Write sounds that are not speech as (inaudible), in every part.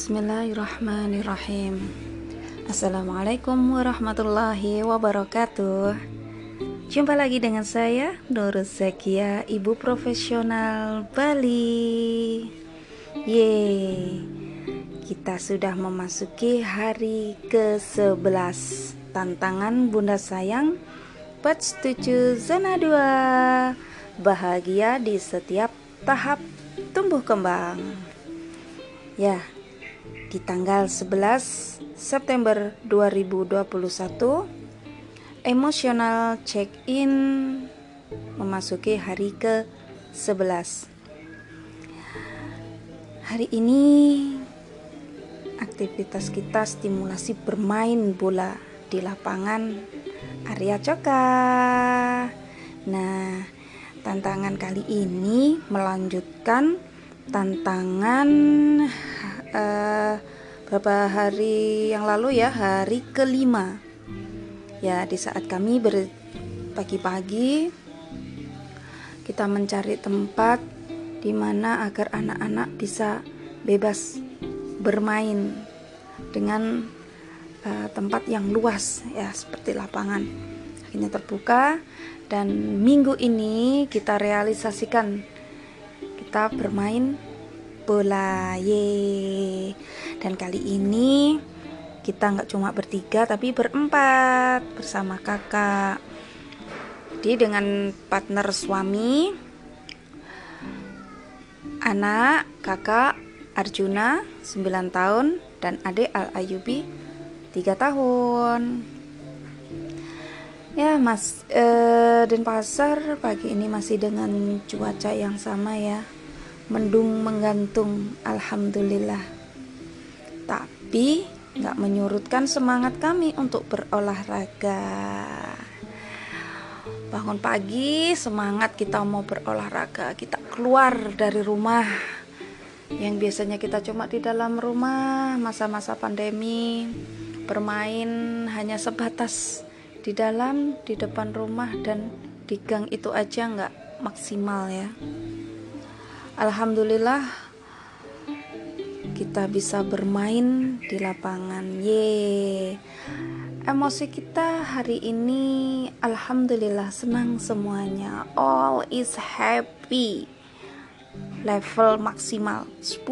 Bismillahirrahmanirrahim. Assalamualaikum warahmatullahi wabarakatuh. Jumpa lagi dengan saya Nur Zakia, ibu profesional Bali. Yeay. Kita sudah memasuki hari ke-11 Tantangan Bunda Sayang Batch 7 Zona 2 Bahagia di setiap tahap tumbuh kembang. Ya, di tanggal 11 September 2021 emosional check-in memasuki hari ke-11. Hari ini aktivitas kita stimulasi bermain bola di lapangan area Coka. Nah, tantangan kali ini melanjutkan tantangan uh, beberapa hari yang lalu ya hari kelima. Ya di saat kami ber pagi-pagi kita mencari tempat di mana agar anak-anak bisa bebas bermain dengan uh, tempat yang luas ya seperti lapangan. Akhirnya terbuka dan minggu ini kita realisasikan kita bermain bola ye. Dan kali ini kita nggak cuma bertiga tapi berempat bersama kakak. Jadi dengan partner suami anak kakak Arjuna 9 tahun dan adik Al Ayubi 3 tahun. Ya mas eh, Denpasar pagi ini masih dengan cuaca yang sama ya mendung menggantung alhamdulillah. Tapi nggak menyurutkan semangat kami untuk berolahraga. Bangun pagi semangat kita mau berolahraga. Kita keluar dari rumah. Yang biasanya kita cuma di dalam rumah masa-masa pandemi bermain hanya sebatas di dalam di depan rumah dan di gang itu aja nggak maksimal ya Alhamdulillah kita bisa bermain di lapangan. Ye. Emosi kita hari ini alhamdulillah senang semuanya. All is happy. Level maksimal 10.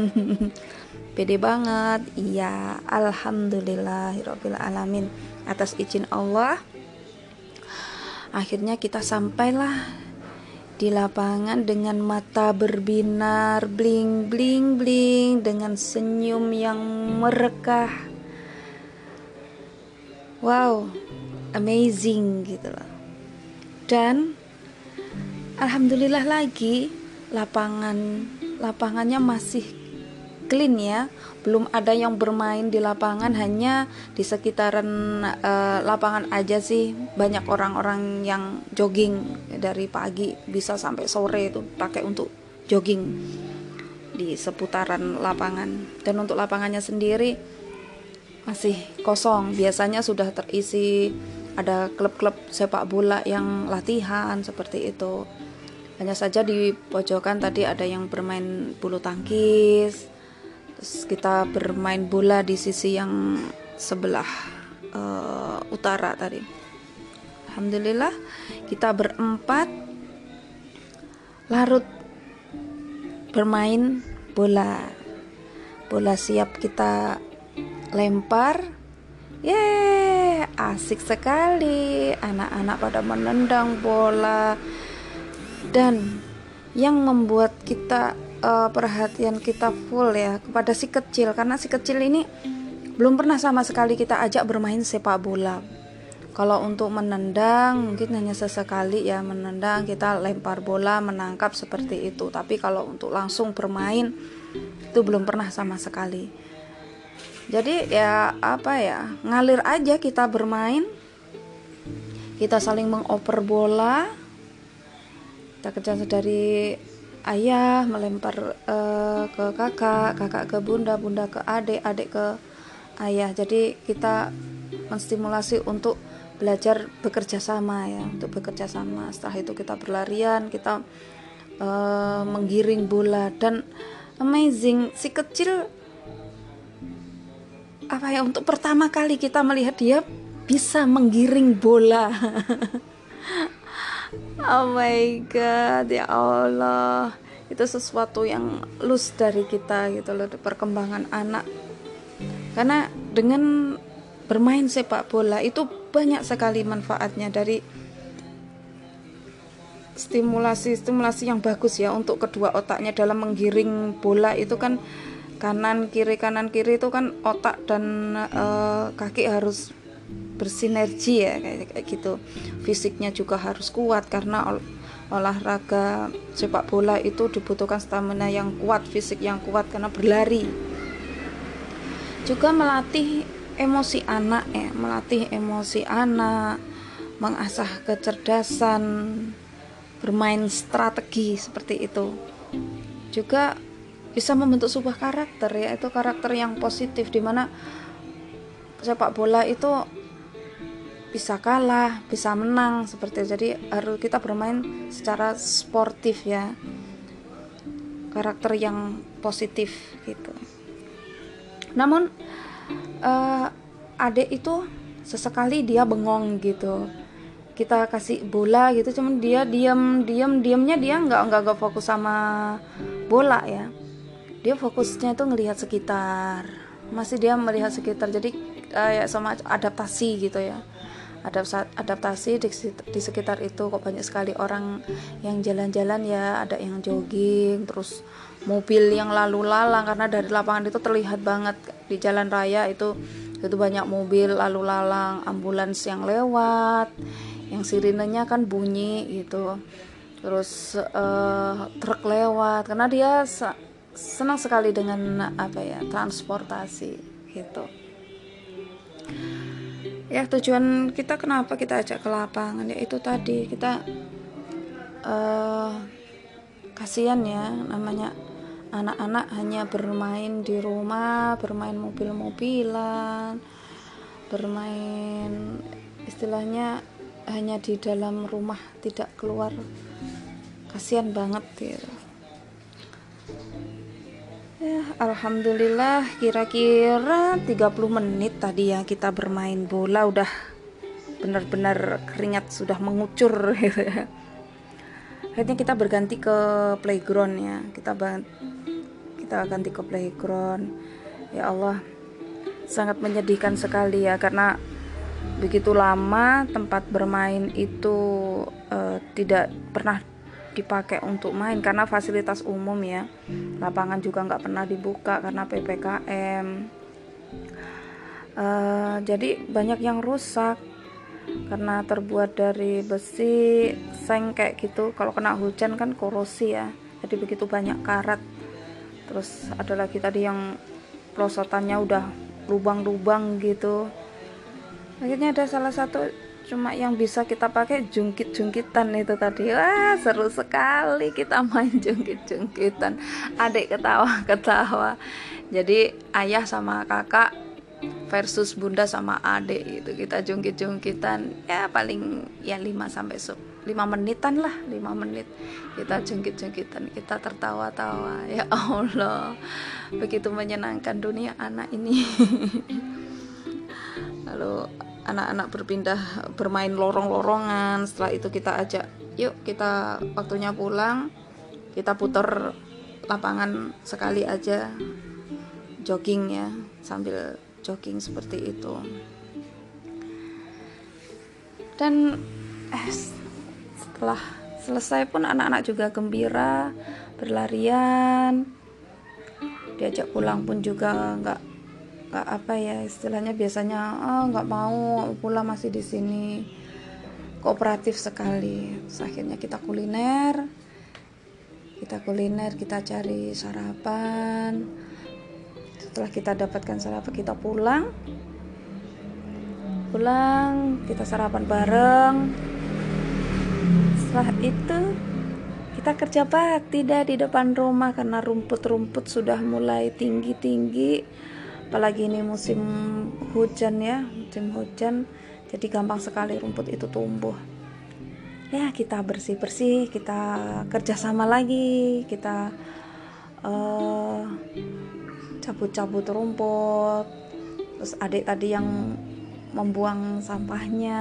(laughs) Pede banget. Iya, alhamdulillah alamin atas izin Allah. Akhirnya kita sampailah di lapangan dengan mata berbinar bling bling bling dengan senyum yang merekah. Wow amazing gitu loh. Dan alhamdulillah lagi lapangan lapangannya masih clean ya. Belum ada yang bermain di lapangan hanya di sekitaran uh, lapangan aja sih. Banyak orang-orang yang jogging dari pagi bisa sampai sore itu pakai untuk jogging di seputaran lapangan. Dan untuk lapangannya sendiri masih kosong. Biasanya sudah terisi ada klub-klub sepak bola yang latihan seperti itu. Hanya saja di pojokan tadi ada yang bermain bulu tangkis Terus kita bermain bola di sisi yang sebelah uh, utara tadi. Alhamdulillah kita berempat larut bermain bola. Bola siap kita lempar. Yeay, asik sekali. Anak-anak pada menendang bola. Dan yang membuat kita uh, perhatian kita full ya kepada si kecil karena si kecil ini belum pernah sama sekali kita ajak bermain sepak bola. Kalau untuk menendang mungkin hanya sesekali ya menendang kita lempar bola menangkap seperti itu. Tapi kalau untuk langsung bermain itu belum pernah sama sekali. Jadi ya apa ya ngalir aja kita bermain. Kita saling mengoper bola. Kita kerja dari ayah melempar uh, ke kakak, kakak ke bunda, bunda ke adik, adik ke ayah. Jadi kita menstimulasi untuk belajar bekerja sama ya, untuk bekerja sama. Setelah itu kita berlarian, kita uh, menggiring bola dan amazing si kecil apa ya untuk pertama kali kita melihat dia bisa menggiring bola (laughs) oh my god ya Allah. Itu sesuatu yang lus dari kita gitu loh perkembangan anak. Karena dengan bermain sepak bola itu banyak sekali manfaatnya dari stimulasi-stimulasi yang bagus ya untuk kedua otaknya dalam menggiring bola itu kan kanan kiri kanan kiri itu kan otak dan uh, kaki harus bersinergi ya kayak, gitu. Fisiknya juga harus kuat karena ol olahraga sepak bola itu dibutuhkan stamina yang kuat fisik yang kuat karena berlari. Juga melatih emosi anak ya melatih emosi anak mengasah kecerdasan bermain strategi seperti itu. Juga bisa membentuk sebuah karakter ya itu karakter yang positif di mana sepak bola itu bisa kalah, bisa menang seperti itu. Jadi harus kita bermain secara sportif ya. Karakter yang positif gitu. Namun uh, adik itu sesekali dia bengong gitu. Kita kasih bola gitu, cuman dia diam diam diamnya dia nggak nggak nggak fokus sama bola ya. Dia fokusnya itu ngelihat sekitar. Masih dia melihat sekitar. Jadi kayak uh, sama adaptasi gitu ya adaptasi di, sekitar itu kok banyak sekali orang yang jalan-jalan ya ada yang jogging terus mobil yang lalu lalang karena dari lapangan itu terlihat banget di jalan raya itu itu banyak mobil lalu lalang ambulans yang lewat yang sirinenya kan bunyi gitu terus uh, truk lewat karena dia senang sekali dengan apa ya transportasi gitu ya tujuan kita kenapa kita ajak ke lapangan? Ya itu tadi kita uh, kasihan ya namanya anak-anak hanya bermain di rumah bermain mobil-mobilan bermain istilahnya hanya di dalam rumah tidak keluar. Kasihan banget Ya, alhamdulillah kira-kira 30 menit tadi ya kita bermain bola udah benar-benar keringat sudah mengucur (laughs) gitu ya. Akhirnya kita berganti ke playground ya. Kita kita ganti ke playground. Ya Allah, sangat menyedihkan sekali ya karena begitu lama tempat bermain itu uh, tidak pernah dipakai untuk main karena fasilitas umum ya. Lapangan juga nggak pernah dibuka karena ppkm uh, eh, jadi banyak yang rusak karena terbuat dari besi seng kayak gitu. Kalau kena hujan kan korosi ya jadi begitu banyak karat. Terus ada lagi tadi yang pelosotannya udah lubang-lubang gitu. Akhirnya ada salah satu cuma yang bisa kita pakai jungkit-jungkitan itu tadi. Wah seru sekali kita main (laughs) jungkit-jungkitan. Adik ketawa-ketawa. Jadi ayah sama kakak versus bunda sama adik gitu kita jungkit-jungkitan. Ya paling ya 5 sampai 5 menitan lah 5 menit kita jungkit-jungkitan. Kita tertawa-tawa. (laughs) Ya Allah begitu menyenangkan dunia anak ini. (laughs) Lalu anak-anak berpindah bermain lorong-lorongan. Setelah itu kita ajak yuk kita waktunya pulang kita putar lapangan sekali aja jogging ya sambil jogging seperti itu. Dan eh, setelah selesai pun anak-anak juga gembira berlarian. Diajak pulang pun juga nggak nggak apa ya istilahnya biasanya oh nggak mau pula masih di sini. Kooperatif sekali. Terus akhirnya kita kuliner kita kuliner kita cari sarapan. Setelah kita dapatkan sarapan kita pulang. Pulang kita sarapan bareng. Setelah itu kita kerja bakti dah di depan rumah karena rumput-rumput sudah mulai tinggi-tinggi apalagi ini musim hujan ya musim hujan jadi gampang sekali rumput itu tumbuh. Ya kita bersih bersih kita kerjasama lagi kita uh, cabut-cabut rumput. Terus adik tadi yang membuang sampahnya.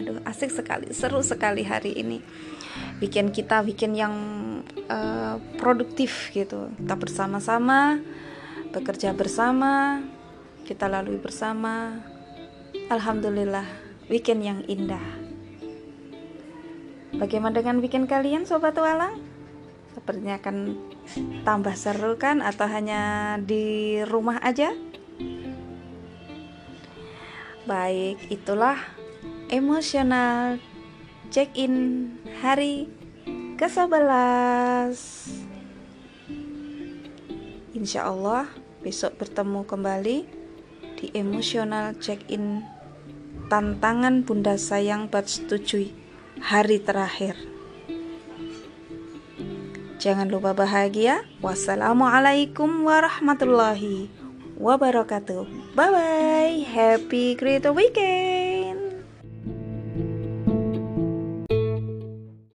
Aduh asik sekali seru sekali hari ini. Bikin kita bikin yang uh, produktif gitu. Kita bersama-sama bekerja bersama kita lalui bersama. Alhamdulillah weekend yang indah. Bagaimana dengan weekend kalian sobat walang? Sepertinya akan tambah seru kan? Atau hanya di rumah aja? Baik, itulah emosional check-in hari ke-11. Insya Allah besok bertemu kembali di emosional check-in tantangan Bunda Sayang buat setujui hari terakhir. Jangan lupa bahagia. Wassalamualaikum warahmatullahi wabarakatuh. Bye bye. Happy Creator Weekend.